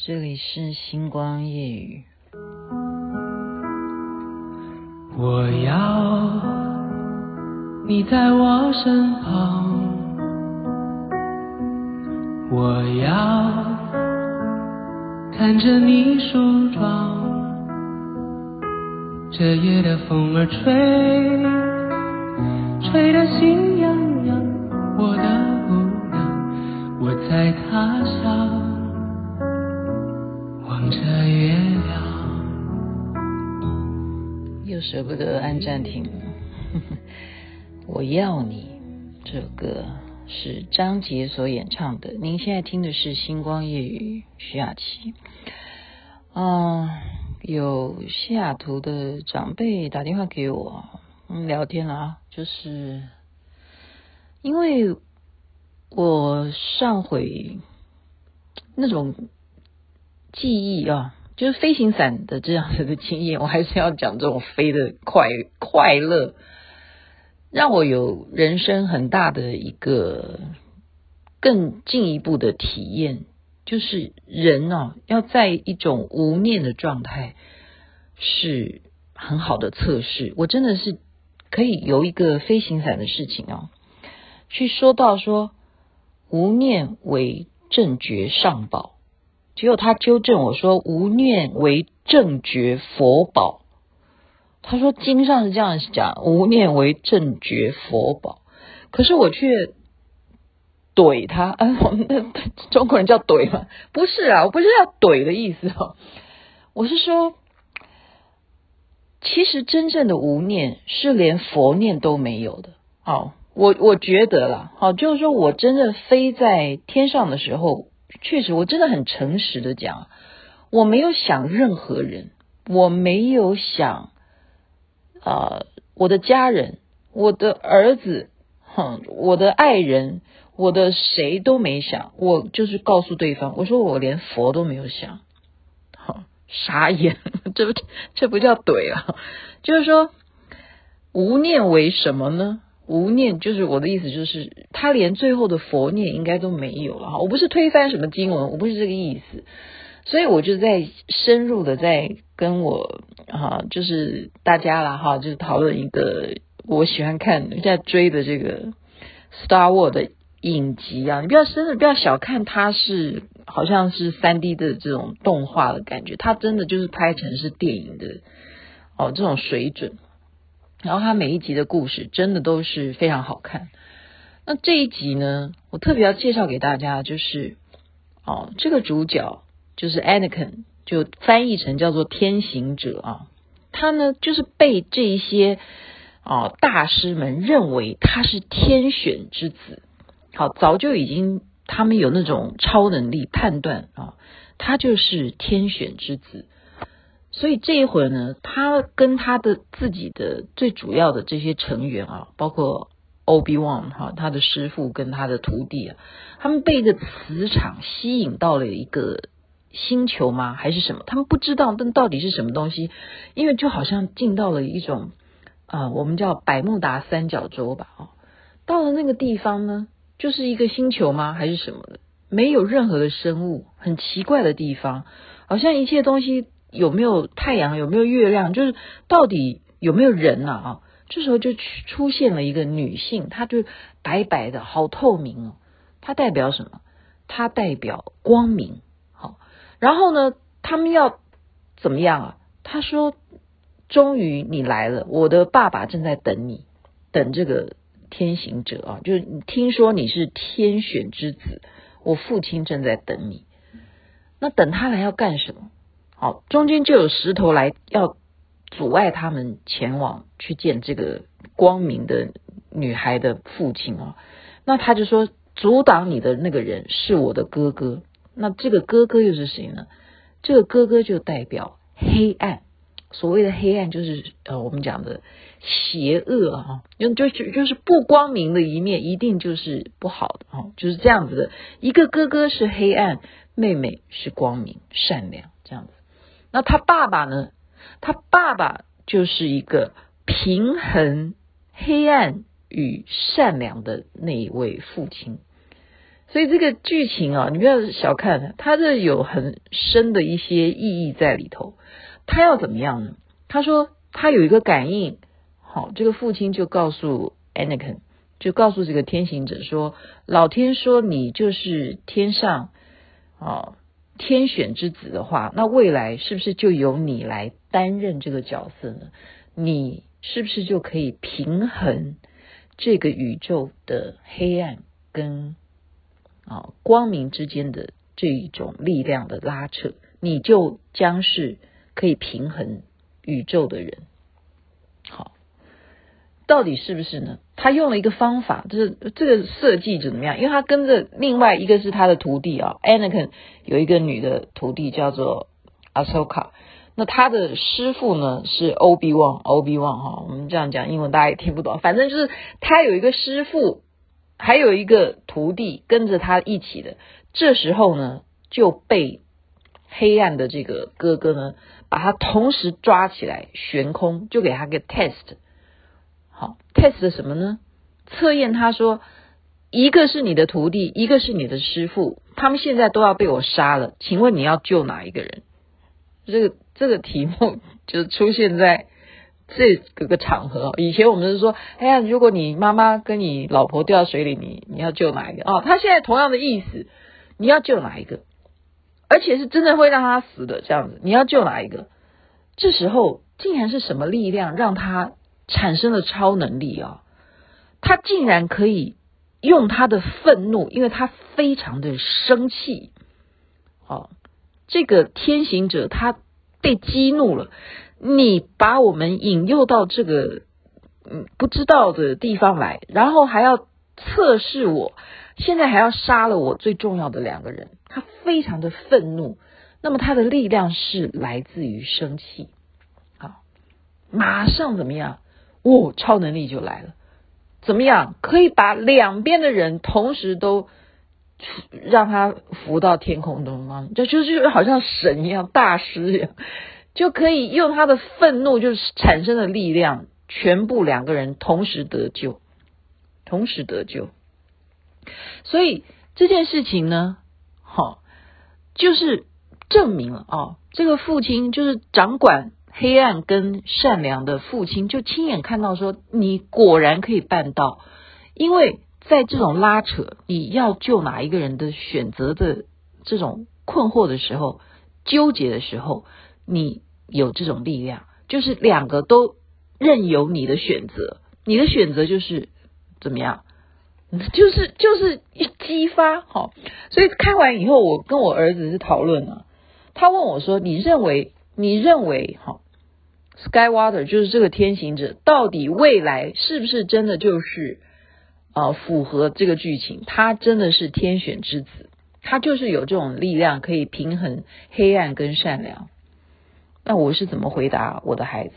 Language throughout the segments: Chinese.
这里是星光夜语。我要你在我身旁，我要看着你梳妆，这夜的风儿吹，吹得心痒，舍不得按暂停。我要你，这首歌是张杰所演唱的。您现在听的是《星光夜雨》，徐雅琪。嗯，有西雅图的长辈打电话给我，嗯，聊天了啊，就是因为我上回那种。记忆啊，就是飞行伞的这样子的经验，我还是要讲这种飞的快快乐，让我有人生很大的一个更进一步的体验，就是人啊要在一种无念的状态是很好的测试。我真的是可以由一个飞行伞的事情哦，去说到说无念为正觉上宝。只有他纠正我说：“无念为正觉佛宝。”他说经上是这样讲：“无念为正觉佛宝。”可是我却怼他。嗯，那中国人叫怼嘛？不是啊，我不是要怼的意思哦。我是说，其实真正的无念是连佛念都没有的。好，我我觉得啦，好，就是说我真正飞在天上的时候。确实，我真的很诚实的讲，我没有想任何人，我没有想啊、我的家人，我的儿子，哼，我的爱人，我的谁都没想，我就是告诉对方，我说我连佛都没有想，好，傻眼，这不这不叫怼啊，就是说无念为什么呢？无念就是我的意思，就是他连最后的佛念应该都没有了哈。我不是推翻什么经文，我不是这个意思，所以我就在深入的在跟我哈，就是大家啦哈，就是讨论一个我喜欢看现在追的这个 Star Wars 的影集啊。你不要真的不要小看它是好像是三 D 的这种动画的感觉，它真的就是拍成是电影的哦这种水准。然后他每一集的故事真的都是非常好看。那这一集呢，我特别要介绍给大家，就是哦，这个主角就是 Anakin，就翻译成叫做天行者啊。他呢，就是被这一些哦大师们认为他是天选之子。好，早就已经他们有那种超能力判断啊，他就是天选之子。所以这一会儿呢，他跟他的自己的最主要的这些成员啊，包括 Obi-Wan 哈，他的师傅跟他的徒弟啊，他们被一个磁场吸引到了一个星球吗？还是什么？他们不知道，但到底是什么东西？因为就好像进到了一种啊、我们叫百慕达三角洲吧，哦，到了那个地方呢，就是一个星球吗？还是什么的？没有任何的生物，很奇怪的地方，好像一切东西。有没有太阳？有没有月亮？就是到底有没有人呐？啊，这时候就出现了一个女性，她就白白的，好透明哦。它代表什么？它代表光明。好，然后呢，他们要怎么样啊？他说：“终于你来了，我的爸爸正在等你，等这个天行者啊。就是听说你是天选之子，我父亲正在等你。那等他来要干什么？”好，中间就有石头来要阻碍他们前往去见这个光明的女孩的父亲啊。那他就说，阻挡你的那个人是我的哥哥。那这个哥哥又是谁呢？这个哥哥就代表黑暗。所谓的黑暗就是呃，我们讲的邪恶啊，就就就是不光明的一面，一定就是不好的啊，就是这样子的。一个哥哥是黑暗，妹妹是光明善良，这样子。那他爸爸呢？他爸爸就是一个平衡黑暗与善良的那一位父亲。所以这个剧情啊，你不要小看它，这有很深的一些意义在里头。他要怎么样呢？他说他有一个感应，好，这个父亲就告诉 Anakin，就告诉这个天行者说，老天说你就是天上啊天选之子的话，那未来是不是就由你来担任这个角色呢？你是不是就可以平衡这个宇宙的黑暗跟啊光明之间的这一种力量的拉扯？你就将是。可以平衡宇宙的人，到底是不是呢？他用了一个方法，就是这个设计怎么样？因为他跟着另外一个是他的徒弟啊，Anakin 有一个女的徒弟叫做 Ahsoka，那他的师傅呢是 Obi-Wan，Obi-Wan 哈，我们这样讲英文大家也听不懂，反正就是他有一个师傅，还有一个徒弟跟着他一起的，这时候呢就被黑暗的这个哥哥呢。把他同时抓起来悬空，就给他个 test，好，test 什么呢？测验他说，一个是你的徒弟，一个是你的师父，他们现在都要被我杀了，请问你要救哪一个人？这个这个题目就出现在这个个场合。以前我们是说，哎呀，如果你妈妈跟你老婆掉水里，你你要救哪一个？哦，他现在同样的意思，你要救哪一个？而且是真的会让他死的这样子，你要救哪一个？这时候竟然是什么力量让他产生了超能力啊？他竟然可以用他的愤怒，因为他非常的生气。哦，这个天行者他被激怒了，你把我们引诱到这个嗯不知道的地方来，然后还要测试我，现在还要杀了我最重要的两个人。他非常的愤怒，那么他的力量是来自于生气，好，马上怎么样？哦，超能力就来了，怎么样？可以把两边的人同时都让他浮到天空中吗？就就是好像神一样，大师一样，就可以用他的愤怒就是产生的力量，全部两个人同时得救，同时得救。所以这件事情呢？好，就是证明了啊，这个父亲就是掌管黑暗跟善良的父亲，就亲眼看到说，你果然可以办到，因为在这种拉扯，你要救哪一个人的选择的这种困惑的时候，纠结的时候，你有这种力量，就是两个都任由你的选择，你的选择就是怎么样？就是就是一激发好，所以看完以后，我跟我儿子是讨论了。他问我说：“你认为你认为哈 Skywater 就是这个天行者，到底未来是不是真的就是啊符合这个剧情？他真的是天选之子，他就是有这种力量可以平衡黑暗跟善良。”那我是怎么回答我的孩子？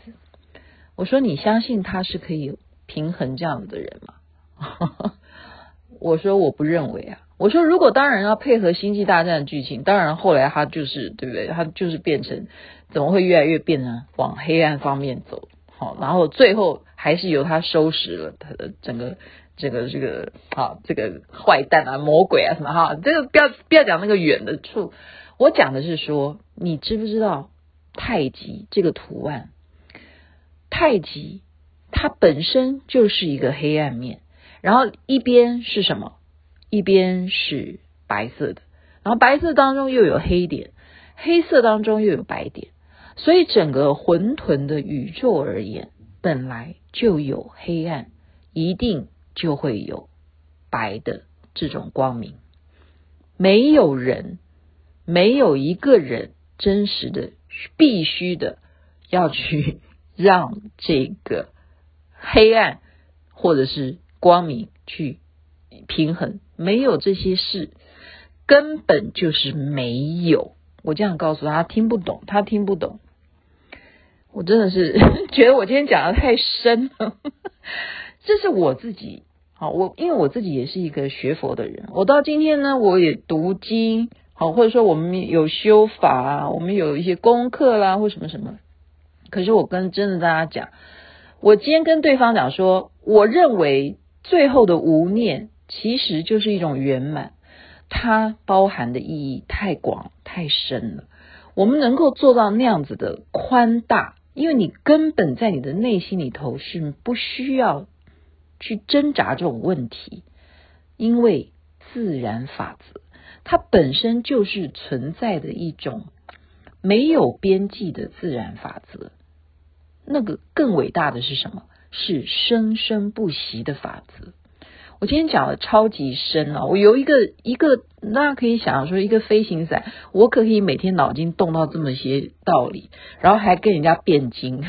我说：“你相信他是可以平衡这样子的人吗？” 我说我不认为啊，我说如果当然要配合星际大战的剧情，当然后来他就是对不对？他就是变成怎么会越来越变成往黑暗方面走？好，然后最后还是由他收拾了他的整个这个这个啊这个坏蛋啊魔鬼啊什么哈，这个不要不要讲那个远的处，我讲的是说，你知不知道太极这个图案？太极它本身就是一个黑暗面。然后一边是什么？一边是白色的，然后白色当中又有黑点，黑色当中又有白点，所以整个混沌的宇宙而言，本来就有黑暗，一定就会有白的这种光明。没有人，没有一个人真实的必须的要去让这个黑暗或者是。光明去平衡，没有这些事，根本就是没有。我这样告诉他，他听不懂，他听不懂。我真的是 觉得我今天讲的太深了。这是我自己，好，我因为我自己也是一个学佛的人，我到今天呢，我也读经，好，或者说我们有修法啊，我们有一些功课啦，或什么什么。可是我跟真的大家讲，我今天跟对方讲说，我认为。最后的无念其实就是一种圆满。它包含的意义太广太深了。我们能够做到那样子的宽大，因为你根本在你的内心里头是不需要去挣扎这种问题，因为自然法则它本身就是存在的一种没有边际的自然法则。那个更伟大的是什么？是生生不息的法则。我今天讲的超级深哦！我有一个一个，大家可以想象说，一个飞行伞，我可以每天脑筋动到这么些道理，然后还跟人家辩经，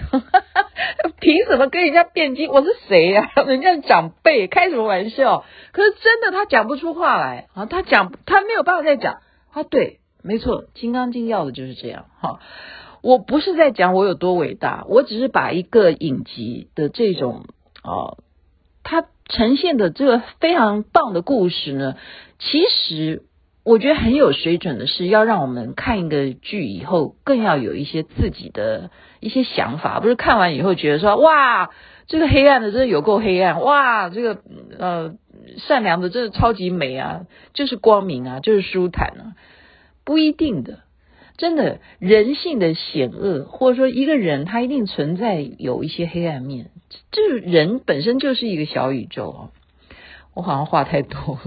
凭什么跟人家辩经？我是谁呀、人家长辈，开什么玩笑？可是真的，他讲不出话来啊！他讲，他没有办法再讲。啊，对，没错，《金刚经》要的就是这样。哈，我不是在讲我有多伟大，我只是把一个影集的这种啊，他。呈现的这个非常棒的故事呢，其实我觉得很有水准的是，要让我们看一个剧以后，更要有一些自己的一些想法，不是看完以后觉得说哇，这个黑暗的真的有够黑暗，哇，这个呃善良的真的超级美啊，就是光明啊，就是舒坦啊，不一定的。真的，人性的险恶，或者说一个人他一定存在有一些黑暗面，这人本身就是一个小宇宙哦。我好像话太多，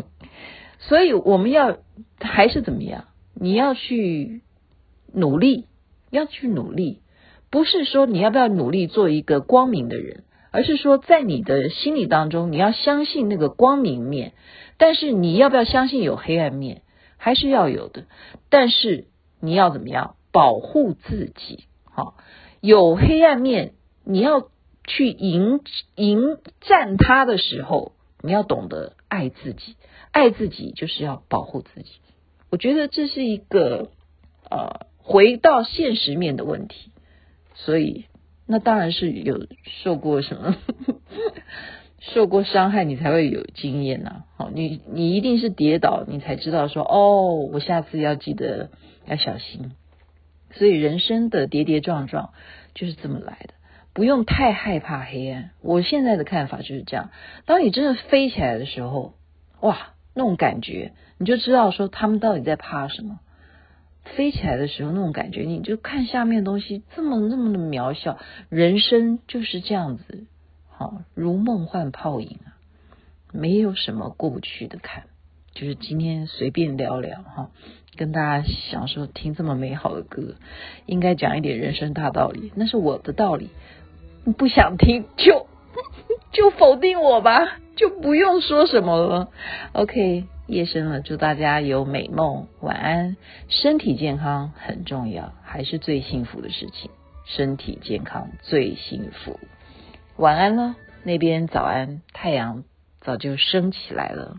所以我们要还是怎么样？你要去努力，要去努力，不是说你要不要努力做一个光明的人，而是说在你的心理当中，你要相信那个光明面，但是你要不要相信有黑暗面，还是要有的，但是。你要怎么样保护自己？好，有黑暗面，你要去迎迎战它的时候，你要懂得爱自己。爱自己就是要保护自己。我觉得这是一个呃回到现实面的问题。所以那当然是有受过什么受过伤害，你才会有经验呐。好，你你一定是跌倒，你才知道说哦，我下次要记得。要小心，所以人生的跌跌撞撞就是这么来的，不用太害怕黑暗。我现在的看法就是这样：当你真的飞起来的时候，哇，那种感觉，你就知道说他们到底在怕什么。飞起来的时候那种感觉，你就看下面的东西这么那么的渺小，人生就是这样子，好，如梦幻泡影啊，没有什么过不去的坎。就是今天随便聊聊哈，跟大家想说听这么美好的歌，应该讲一点人生大道理，那是我的道理。不想听就 就否定我吧，就不用说什么了。OK，夜深了，祝大家有美梦，晚安。身体健康很重要，还是最幸福的事情。身体健康最幸福，晚安了。那边早安，太阳早就升起来了。